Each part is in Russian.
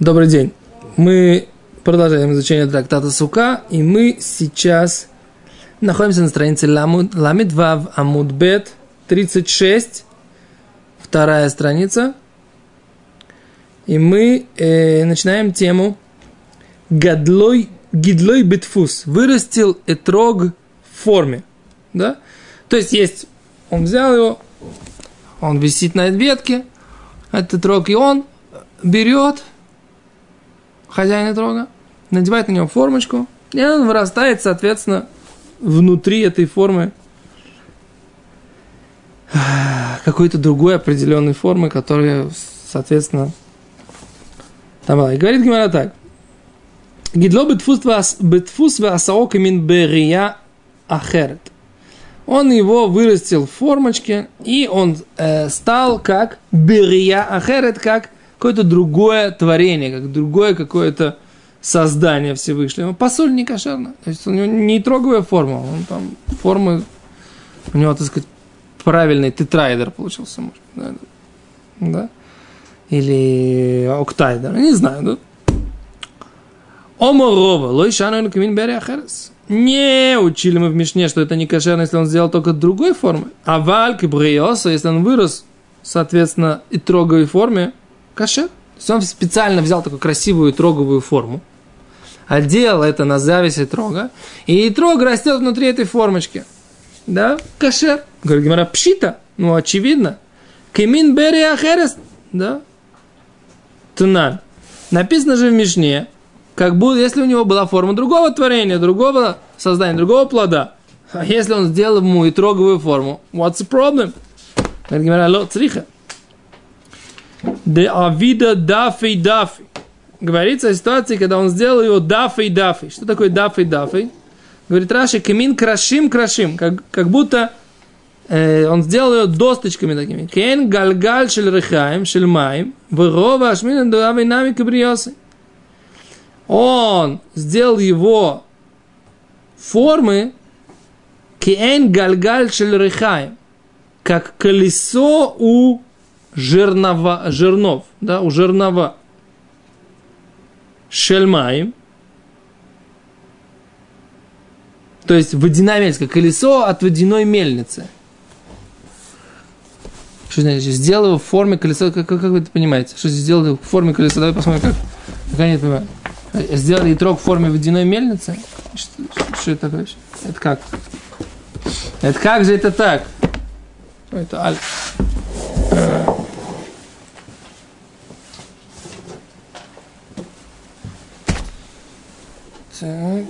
Добрый день. Мы продолжаем изучение трактата Сука, и мы сейчас находимся на странице Ламид Вав Амудбет 36, вторая страница. И мы э, начинаем тему Гадлой, Гидлой Битфус. Вырастил этрог в форме. Да? То есть есть, он взял его, он висит на ветке, этот этрог, и он берет хозяина трога, надевает на него формочку, и он вырастает, соответственно, внутри этой формы какой-то другой определенной формы, которая, соответственно, там была. И говорит Гимара так. Гидло бетфус васаок мин берия ахерет. Он его вырастил в формочке, и он э, стал как берия ахерет, как какое-то другое творение, как другое какое-то создание Всевышнего. Посоль не кошерно. То есть у него не троговая форма, он там формы, у него, так сказать, правильный тетрайдер получился, может, да, да? Или октайдер, не знаю, да? Оморова, лойшану камин ахерес. Не учили мы в Мишне, что это не кошерно, если он сделал только другой формы. А бриоса, если он вырос, соответственно, и троговой форме, кошер. То есть он специально взял такую красивую троговую форму, одел это на зависе трога, и трог растет внутри этой формочки. Да, кошер. Говорит Гимара, пшита. Ну, очевидно. Кемин бери ахерес. Да. Тунан. Написано же в Мишне, как будто если у него была форма другого творения, другого создания, другого плода. А если он сделал ему и троговую форму, what's the problem? Говорит Гимара, ло, цриха. Де авида дафи дафи. Говорится о ситуации, когда он сделал его дафи дафи. Что такое дафи дафи? Говорит Раши, камин крашим крашим. Как, как будто э, он сделал ее досточками такими. Кен гальгаль шель рехаем, шель маем, вырова ашмина дуави нами кабриосы. Он сделал его формы кен гальгаль шель рехаем, как колесо у жернова, жернов, да, у жернова. Шельмаем. То есть водяная мельница, колесо от водяной мельницы. Что значит? Сделал его в форме колеса. Как, как, как вы это понимаете? Что сделал в форме колеса? Давай посмотрим, как. Как не понимаю. Сделали итрог в форме водяной мельницы? Что, что, это такое? Это как? Это как же это так? Это аль. Так.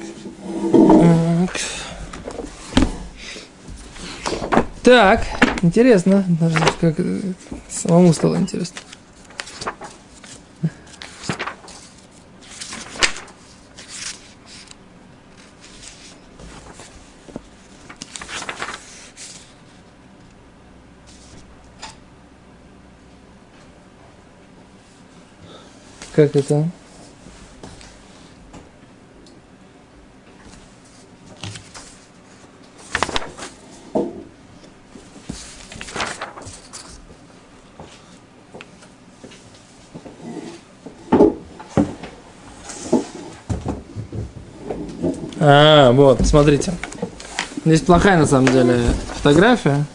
Так. Интересно. Даже как самому стало интересно. Как это? А, вот, смотрите. Здесь плохая на самом деле фотография.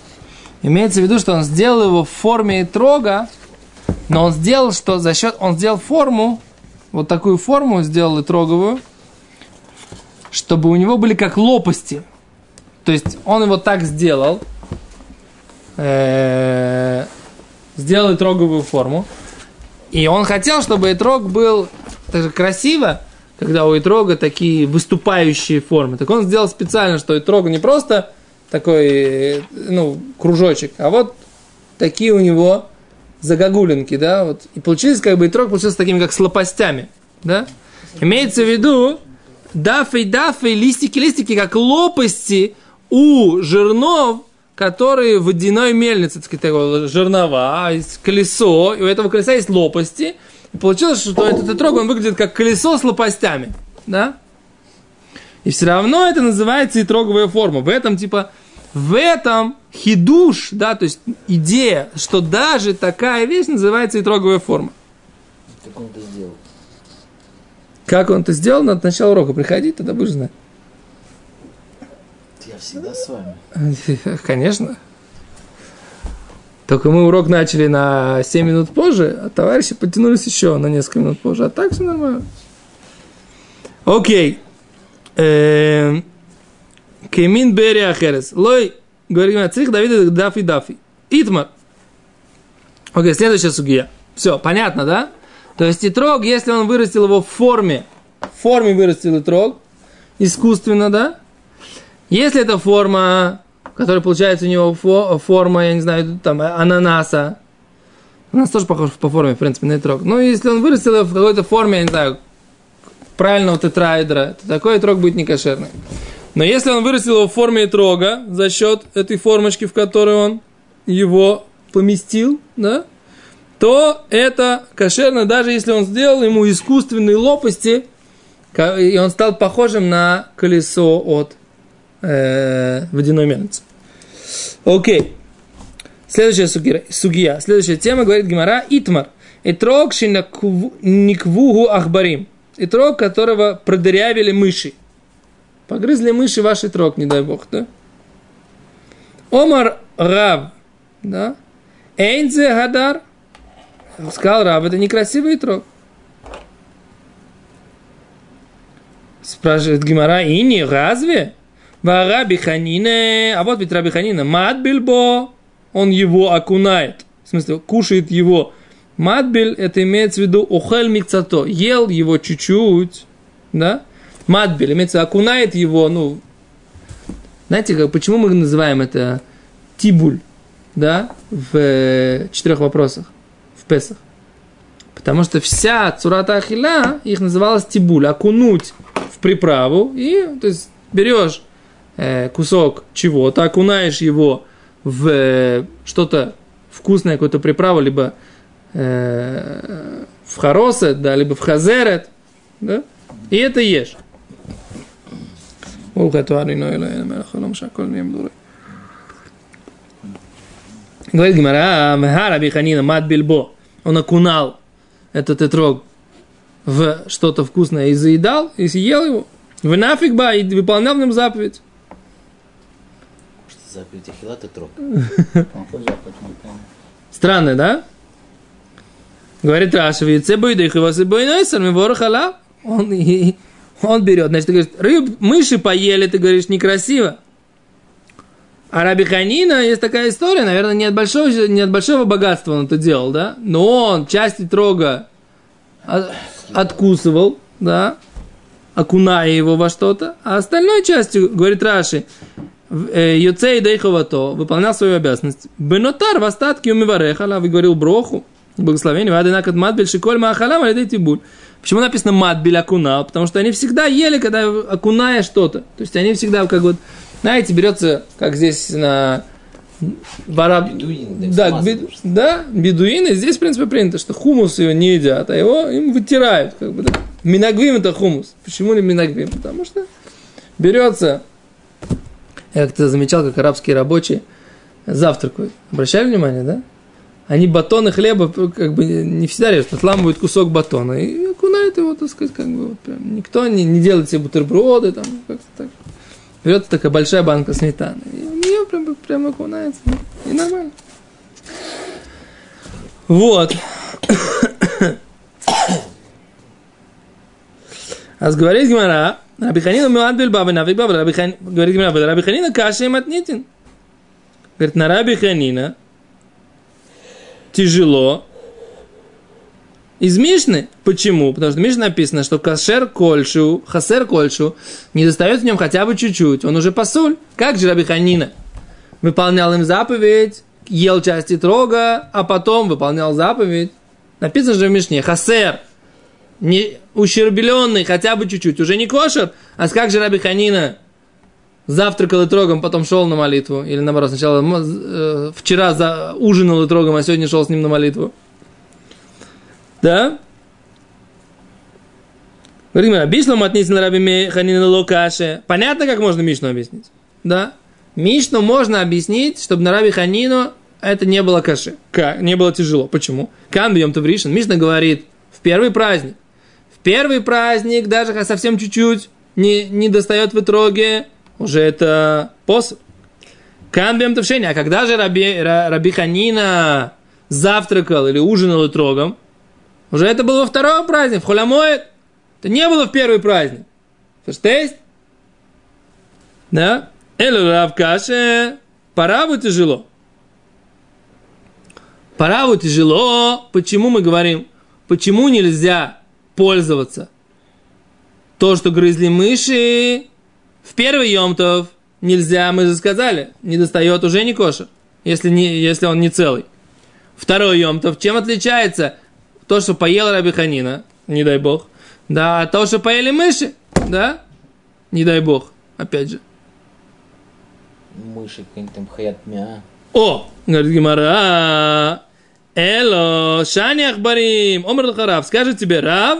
Имеется в виду, что он сделал его в форме трога, но он сделал, что за счет, он сделал форму, вот такую форму сделал и троговую, чтобы у него были как лопасти. То есть он его так сделал, э, сделал и троговую форму, и он хотел, чтобы итрог был так же красиво, когда у итрога такие выступающие формы. Так он сделал специально, что итрог не просто такой, ну, кружочек, а вот такие у него загогулинки, да, вот. И получилось, как бы итрог получился такими, как с лопастями, да. Имеется в виду, дафы, дафы, листики, листики, как лопасти у жернов, которые в водяной мельнице, так сказать, жернова, а колесо, и у этого колеса есть лопасти, и получилось, что этот отрог, он выглядит как колесо с лопастями. Да? И все равно это называется итроговая форма. В этом, типа, в этом хидуш, да, то есть идея, что даже такая вещь называется итроговая форма. Как он это сделал? Как он это сделал, надо начало урока приходить, тогда будешь знать. Я всегда с вами. Конечно. Только мы урок начали на 7 минут позже, а товарищи подтянулись еще на несколько минут позже. А так все нормально. Окей. Эм, Кемин Бери Ахерес. Лой, говорим, цих Давида Дафи Дафи. Итмар. Окей, следующая сугия. Все, понятно, да? То есть итрог, если он вырастил его в форме, в форме вырастил итрог, искусственно, да? Если это форма, которая получается у него фо, форма, я не знаю, там, ананаса, у нас тоже похож по форме, в принципе, на итрог. Ну, если он вырастил в какой-то форме, я не знаю, правильного тетраэдра, то такой итрог будет некошерный. Но если он вырастил его в форме итрога за счет этой формочки, в которой он его поместил, да, то это кошерно, даже если он сделал ему искусственные лопасти, и он стал похожим на колесо от э, водяной мельницы. Окей. Следующая сугия. Следующая тема говорит Гимара Итмар. Итрог никвугу ахбарим. Итрог, которого продырявили мыши. Погрызли мыши ваши трог, не дай бог, да? Омар Рав, да? Эйнзе Гадар. Сказал Рав, это некрасивый трог. Спрашивает Гимара, и не разве? Вараби Ханина, а вот ведь Раби Ханина, Мат Бильбо, он его окунает, в смысле, кушает его. Матбель, это имеется в виду ухель микцато, ел его чуть-чуть, да? Матбель, имеется окунает его, ну, знаете, как, почему мы называем это тибуль, да, в э, четырех вопросах, в Песах? Потому что вся цурата ахила, их называлась тибуль, окунуть в приправу, и, то есть, берешь кусок чего-то, окунаешь его в э, что-то вкусное, какую-то приправу, либо э, в харосет, да, либо в хазерет, да, и это ешь. Говорит Гимара, Раби Ханина, мат бильбо. Он окунал этот этрог в что-то вкусное и заедал, и съел его. В нафиг ба, и выполнял в нем заповедь. Заповедь Ахилат этрог. Странно, да? Говорит яйце бойдых его. Он, и, он берет, значит, ты говоришь, рыб, мыши поели, ты говоришь, некрасиво. А Раби Ханина, есть такая история, наверное, не от большого, не от большого богатства он это делал, да? Но он части трога откусывал, да, окуная его во что-то, а остальной частью, говорит Раши, э, Йоцей Дейховато выполнял свою обязанность. Бенотар в остатке умиварехала, вы говорил броху, благословение, вадынакат матбель шиколь маахалам алидей тибуль. Почему написано матбель окунал? Потому что они всегда ели, когда окуная что-то. То есть они всегда как вот, знаете, берется, как здесь на Бараб... Бедуины, да, бед... да, бедуины. Здесь, в принципе, принято, что хумус его не едят, а его им вытирают. Как бы, да. Минагвим это хумус. Почему не минагвим? Потому что берется, я как-то замечал, как арабские рабочие завтракают. Обращали внимание, да? они батоны хлеба как бы не всегда режут, отламывают кусок батона и окунают его, так сказать, как бы вот прям. Никто не, не делает себе бутерброды, там, как-то так. Берется такая большая банка сметаны, и в нее прям, прям окунается, и нормально. Вот. А говорит Гимара, Рабиханина Муад Бельбаба, Навик Баба, говорит Гимара, Рабиханина Каша и Матнитин. Говорит, на Рабиханина тяжело из Мишны. Почему? Потому что в Мишне написано, что кашер кольшу, хасер кольшу, не достает в нем хотя бы чуть-чуть. Он уже посуль. Как же Раби Ханина? Выполнял им заповедь, ел части трога, а потом выполнял заповедь. Написано же в Мишне, хасер, не ущербленный хотя бы чуть-чуть, уже не кошер. А как же Раби Ханина завтракал и трогом, потом шел на молитву. Или наоборот, сначала э, вчера за, ужинал и трогом, а сегодня шел с ним на молитву. Да? Говорим, Бишлам отнесен раби Ханина Лукаше. Понятно, как можно Мишну объяснить? Да? Мишну можно объяснить, чтобы на раби Ханину это не было каше. Как? Не было тяжело. Почему? Кан бьем. Мишна говорит, в первый праздник, первый праздник, даже когда совсем чуть-чуть не, не достает в итоге, уже это посуд. Канбем товшение. А когда же Раби, Раби Ханина завтракал или ужинал итрогом, уже это было во второй праздник, в Холямоет. Это не было в первый праздник. Слышите? Да? Элю Равкаше. Параву тяжело. Параву тяжело. Почему мы говорим? Почему нельзя пользоваться то, что грызли мыши в первый Йомтов нельзя, мы же сказали, не достает уже не кошер, если, не, если он не целый. Второй Йомтов, чем отличается то, что поел Рабиханина, не дай бог, да, то, что поели мыши, да, не дай бог, опять же. Мыши, какой-нибудь там хаят мя. О, говорит Гимара, Эло, Шанях Барим, Омар Харав, скажет тебе, Рав,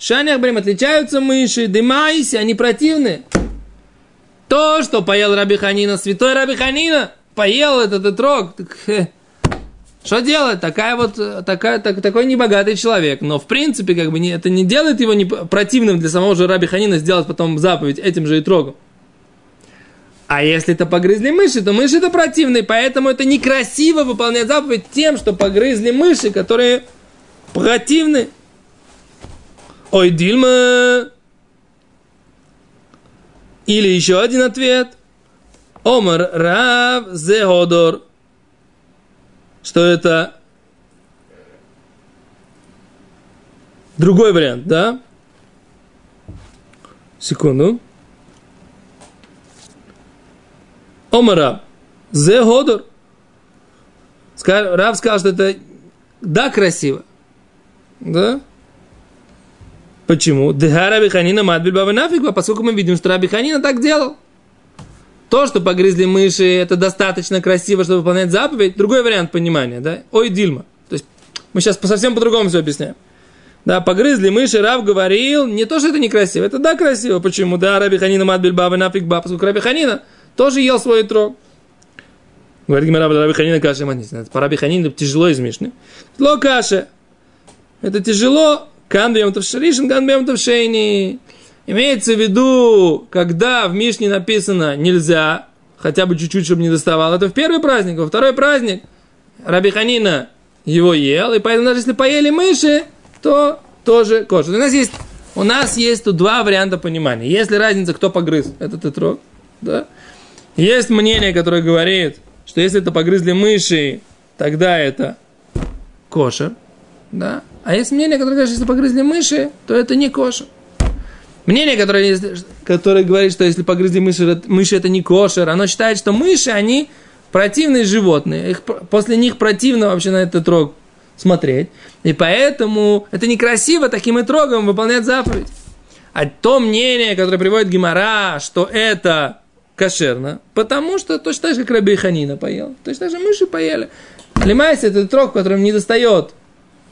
Шанях Барим, отличаются мыши, дымайся, они противные. То, что поел Раби Ханина, святой Раби Ханина, поел этот отрог, так, что делать? Такая вот, такая, так, такой небогатый человек. Но, в принципе, как бы не, это не делает его не противным для самого же Раби Ханина сделать потом заповедь этим же и трогом. А если это погрызли мыши, то мыши это противные, поэтому это некрасиво выполнять заповедь тем, что погрызли мыши, которые противны. Ой, Дильма. Или еще один ответ. Омар Рав Зеходор что это другой вариант, да? Секунду. Омара. Зе Годор. Рав сказал, что это да, красиво. Да? Почему? Деха Раби Ханина Мадбиль Баба Нафигба, поскольку мы видим, что Раби Ханина так делал. То, что погрызли мыши, это достаточно красиво, чтобы выполнять заповедь. Другой вариант понимания, да? Ой, Дильма. То есть мы сейчас совсем по-другому все объясняем. Да, погрызли мыши, Рав говорил, не то, что это некрасиво, это да, красиво. Почему? Да, Раби Ханина Мадбиль Баба Нафиг Ба, поскольку Раби Ханина тоже ел свой трог. Говорит Гимара, Раби Ханина каша манис. По Раби Ханина тяжело из Мишны. Тло каша. Это тяжело. Кан бьем тавшаришин, кан бьем тавшейни. Имеется в виду, когда в Мишне написано нельзя, хотя бы чуть-чуть, чтобы не доставал, это в первый праздник, во второй праздник Раби Ханина его ел, и поэтому даже если поели мыши, то тоже кошер. У нас есть, у нас есть тут два варианта понимания. Если разница, кто погрыз этот итрог, да? Есть мнение, которое говорит, что если это погрызли мыши, тогда это кошер, да? А есть мнение, которое говорит, что если погрызли мыши, то это не кошер. Мнение, которое, которое говорит, что если погрызли мыши, мыши это не кошер, оно считает, что мыши, они противные животные. Их, после них противно вообще на этот рог смотреть. И поэтому это некрасиво таким и трогом выполнять заповедь. А то мнение, которое приводит Гимара, что это кошерно, потому что точно так же, как Раби Ханина поел, точно так же мыши поели. Лимайся, это трог, в котором не достает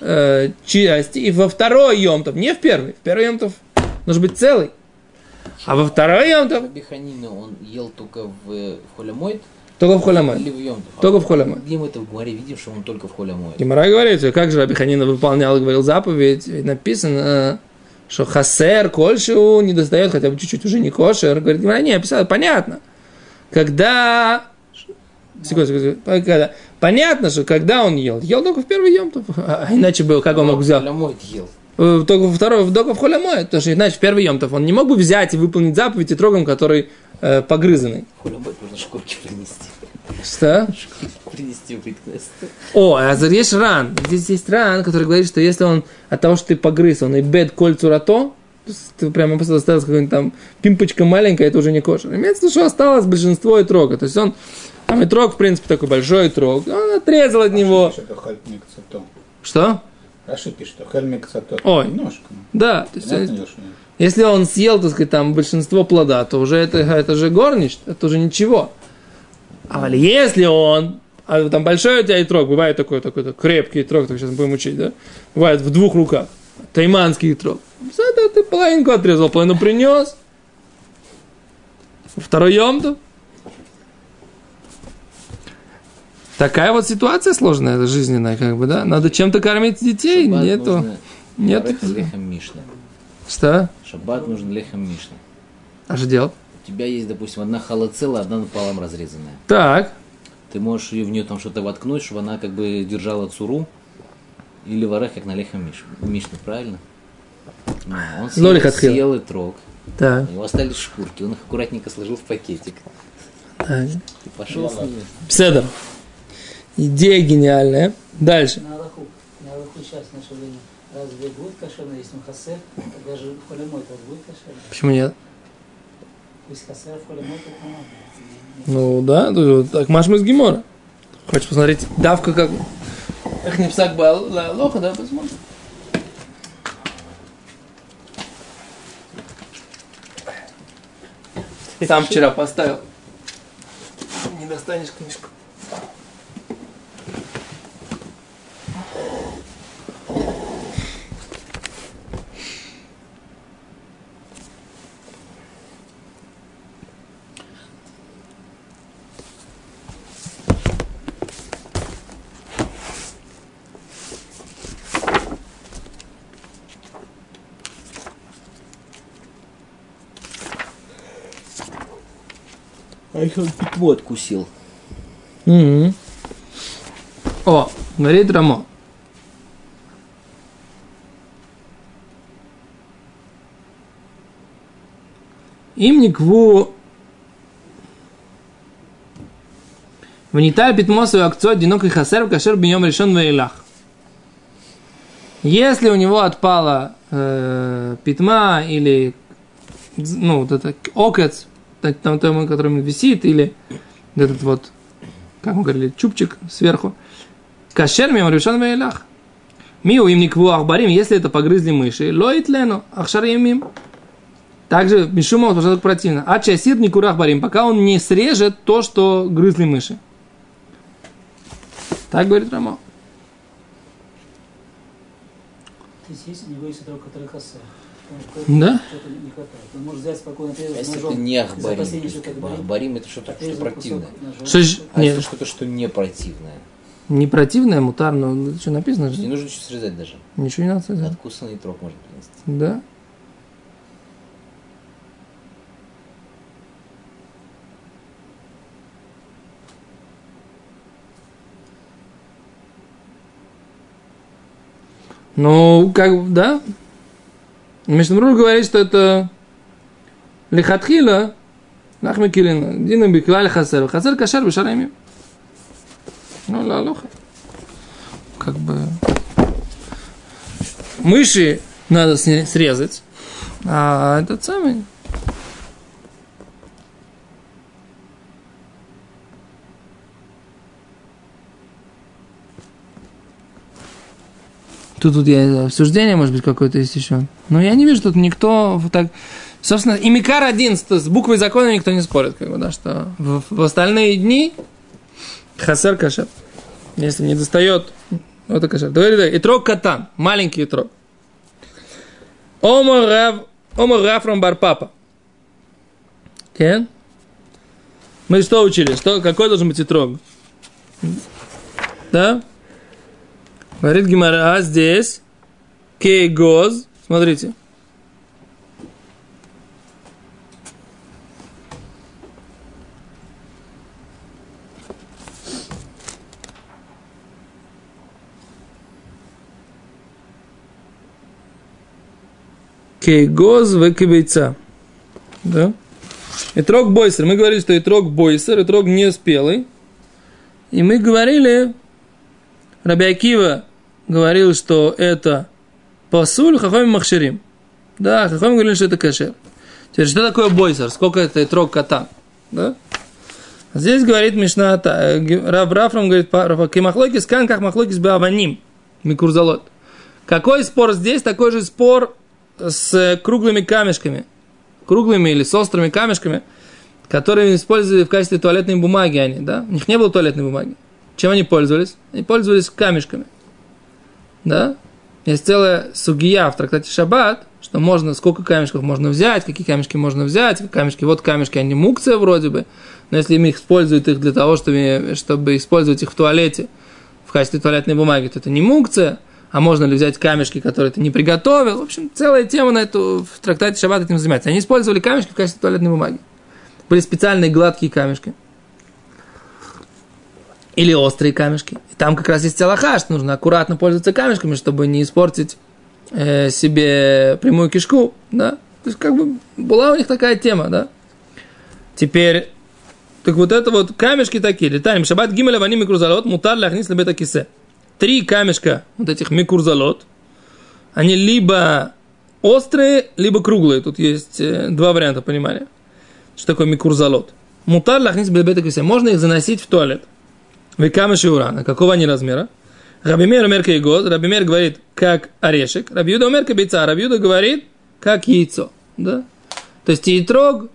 э, части, и во второй емтов, не в первый, в первый емтов Нужно быть целый. А во второй йом то... Биханина он ел только в, в холямойт? Только в холямойт. Или в йом Только в холямойт. Где мы это в Гмаре видим, что он только в холямойт? Гимара говорит, как же Раби Ханина выполнял, говорил заповедь, ведь написано, что хасер, кольшу не достает, хотя бы чуть-чуть уже не кошер. Говорит, Гимара, не, описал, понятно. Когда Секунду, секунду. Когда... Понятно, что когда он ел, ел только в первый ем, а иначе бы как он мог взять? ел. Э, только во второй, только в холе мой, потому что, иначе, в первый емтов он не мог бы взять и выполнить заповедь и трогом, который э, погрызанный. Холе мой можно шкурки принести. Что? Принести в О, а есть ран. Здесь есть ран, который говорит, что если он от того, что ты погрыз, он и бед коль цурато, ты прямо просто осталась какая-нибудь там пимпочка маленькая, это уже не кошер. Имеется в виду, что осталось большинство и трога. То есть он, там и трог, в принципе, такой большой трог, он отрезал от него. Что? Раши пишет, что хельмик сатот. Ой. Немножко. Да, то есть, если он съел, так сказать, там большинство плода, то уже это, это же горнич, это уже ничего. А если он, а там большой у тебя и трог, бывает такой, такой, такой крепкий трог, так сейчас будем учить, да? Бывает в двух руках. Тайманский трог. Это ты половинку отрезал, половину принес. Второй ем Такая вот ситуация сложная, жизненная, как бы, да? Надо чем-то кормить детей, Шаббат нету. Нет. Что? Шаббат нужен лехем мишна. А что делать? У тебя есть, допустим, одна хала целая, одна напалом разрезанная. Так. Ты можешь ее в нее там что-то воткнуть, чтобы она как бы держала цуру. Или варех, как на лехем миш... мишну, правильно? Ну, он съел, съел и трог. Так. У него остались шкурки, он их аккуратненько сложил в пакетик. так. И пошел с ними. Седер. Идея гениальная. Дальше. На Аллаху, на Аллаху сейчас в наше время разве будет кошерно, если он хасер, даже холемой это будет кошерно? Почему нет? Пусть хасер, холемой, то помогает. Ну да, так Машма из Гемора. Хочешь посмотреть давка как... Эх, не псак бал, лоха, да, посмотрим. Сам вчера поставил. Не достанешь книжку. Их он пятно откусил. Мгм. О, говорит Рамо. Им никву Внитай питмосу акцо одинокий хасер кашер бьем решен вейлах. Если у него отпала э, питма или ну, вот это окец, так- там, там, который висит, или этот вот, как мы говорили, чубчик сверху. Кашер мимо решен вейлах. Миу им никву ахбарим, если это погрызли мыши, лоит лену, ахшар им. Также Мишума пожалуйста, противно. А часир не курах барим, пока он не срежет то, что грызли мыши. Так говорит Рамо. То есть есть у него есть который хасер. Да? Что-то не хватает. Он может взять спокойно, А отрезать если ножом. это не ахбарим, опасения, что как ахбарим это что-то что противное. Что ж- А это нет, что-то, что не противное. не противное, мутар, но что написано Не нужно ничего срезать даже. Ничего не надо сказать. Откусанный трог можно принести. Да. Ну, как, бы, да. Мишнабрур говорит, что это лихатхила, лахми килина, дина биклаль хасер, хасер кашар бешарами. Ну, ла лоха. Как бы... Мыши надо срезать, а этот самый... Тут, тут я обсуждение, может быть, какое-то есть еще. Но я не вижу, тут никто так... Собственно, и Микар один, с буквой закона никто не спорит, как бы, да, что в, в остальные дни хасер кашер. Если не достает, вот это кашер. Говорит, так, итрог катан, маленький итрог. Омар Рав, Омар Рафрам Барпапа. Кен? Мы что учили? Что, какой должен быть итрог? Да? Говорит Гимара, а здесь кейгоз. Смотрите. Кейгоз в кибейца. Да? Итрог бойсер. Мы говорили, что итрог бойсер, итрог не спелый. И мы говорили, Раби Акива говорил, что это пасуль хахоми махширим. Да, хахоми говорили, что это кашер. Теперь, что такое бойсер? Сколько это итрог кота? Да? Здесь говорит Мишна, э, Рав Рафрам говорит, кимахлоки скан, как махлоки с беаваним, микурзалот. Какой спор здесь? Такой же спор с э, круглыми камешками. Круглыми или с острыми камешками, которые использовали в качестве туалетной бумаги они, да? У них не было туалетной бумаги. Чем они пользовались? Они пользовались камешками. Да? Есть целая сугия в трактате Шаббат, что можно, сколько камешков можно взять, какие камешки можно взять, камешки, вот камешки, они мукция вроде бы, но если им используют их для того, чтобы, чтобы использовать их в туалете, в качестве туалетной бумаги, то это не мукция, а можно ли взять камешки, которые ты не приготовил. В общем, целая тема на эту в трактате Шаббат этим занимается. Они использовали камешки в качестве туалетной бумаги. Были специальные гладкие камешки. Или острые камешки. И там как раз есть аллаха, что нужно аккуратно пользоваться камешками, чтобы не испортить э, себе прямую кишку, да. То есть, как бы, была у них такая тема, да. Теперь, так вот это вот камешки такие. Летаем. Шаббат гимеля вани микрузалот, мутар ляхнис лебета кисе. Три камешка вот этих микурзалот, они либо острые, либо круглые. Тут есть э, два варианта понимания. Что такое микурзалот? Мутар лахнис лебета кисе. Можно их заносить в туалет. Векама шиурана. Какого они размера? Рабимер умер кейгоз. Рабимер говорит, как орешек. Рабиуда умер кабица. Рабиуда говорит, как яйцо. Да? То есть яйтрог,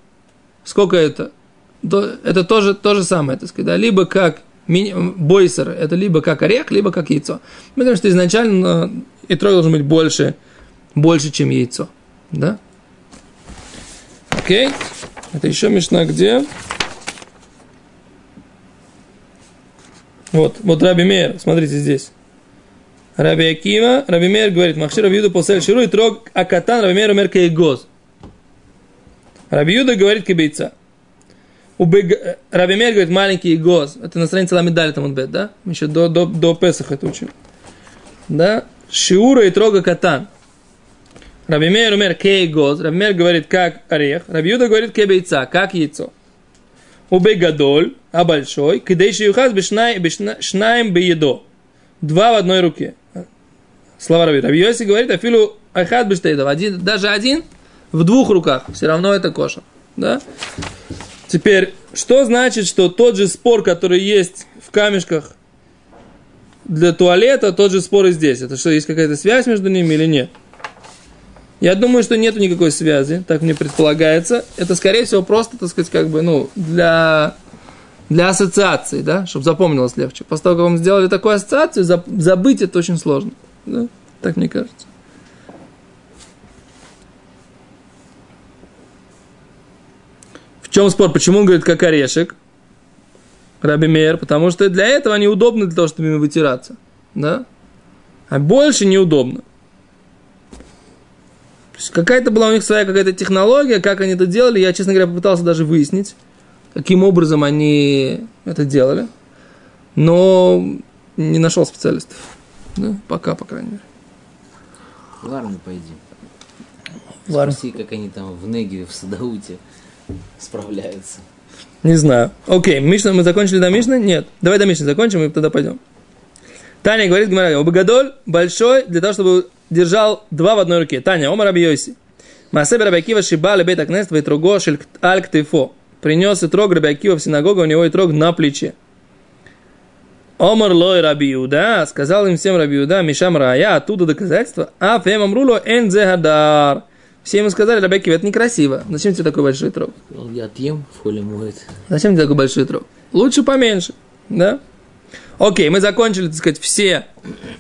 сколько это? То- Это тоже то же самое, так сказать. Да? Либо как бойсер, это либо как орех, либо как яйцо. Мы говорим, что изначально яйтрог должен быть больше, больше, чем яйцо. Да? Окей. Это еще мешна где? Вот, вот Раби Мейер, смотрите здесь. Раби Акима, Раби Мейер говорит, Махшир Раби Юда после Ширу и трог Акатан Раби Мейер умер Кейгоз. Раби Юда говорит кибейца. У Бег- Раби Мейер говорит маленький гоз. Это на странице Ламедали там бет, да? Мы еще до, до, до Песаха это учим. Да? Шиура и трога катан. Раби Мейер умер кей гоз. Раби Мейер говорит как орех. Раби Юда говорит кебейца, как яйцо. У Бегадоль, а большой, кидейши юхаз бешнаем беедо. Два в одной руке. Слова Раби. Раби Йоси говорит, афилу ахад бештейдов. Один, даже один в двух руках. Все равно это кошер. Да? Теперь, что значит, что тот же спор, который есть в камешках для туалета, тот же спор и здесь? Это что, есть какая-то связь между ними или нет? Я думаю, что нет никакой связи, так мне предполагается. Это, скорее всего, просто, так сказать, как бы, ну, для, для ассоциации, да, чтобы запомнилось легче. После того, как вам сделали такую ассоциацию, заб- забыть это очень сложно. Да? Так мне кажется. В чем спор? Почему он говорит, как орешек? Раби Мейер, потому что для этого они удобны для того, чтобы ими вытираться. Да? А больше неудобно. Есть какая-то была у них своя какая-то технология, как они это делали. Я, честно говоря, попытался даже выяснить, каким образом они это делали. Но не нашел специалистов. Да? Пока, по крайней мере. В армию пойди. Армию. Спроси, как они там в Негеве, в Садауте справляются. Не знаю. Окей, Мишна, мы закончили до Мишны? Нет. Давай до Мишны закончим и тогда пойдем. Таня говорит, Гмара, Обагадоль большой для того, чтобы держал два в одной руке. Таня, Омар Абиоси. Маасебе Рабиакива Шиба Лебет Акнест Вейтруго Аль Ктефо. Принес и трог Рабиакива в синагогу, у него и трог на плече. Омар лой Раби Иуда, сказал им всем Раби Иуда, Мишам Рая, оттуда доказательства, а фем амруло эн зегадар. Все ему сказали, Раби Акива, это некрасиво. Зачем тебе такой большой трог? Я отъем, в холе моет. Зачем тебе такой большой трог? Лучше поменьше, да? Окей, мы закончили, так сказать, все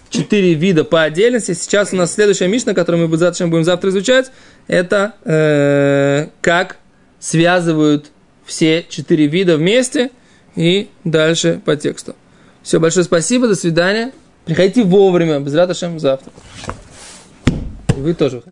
четыре вида по отдельности. Сейчас у нас следующая мишна, которую мы будем завтра изучать, это э, как связывают все четыре вида вместе и дальше по тексту. Все, большое спасибо, до свидания. Приходите вовремя, без завтра. И вы тоже.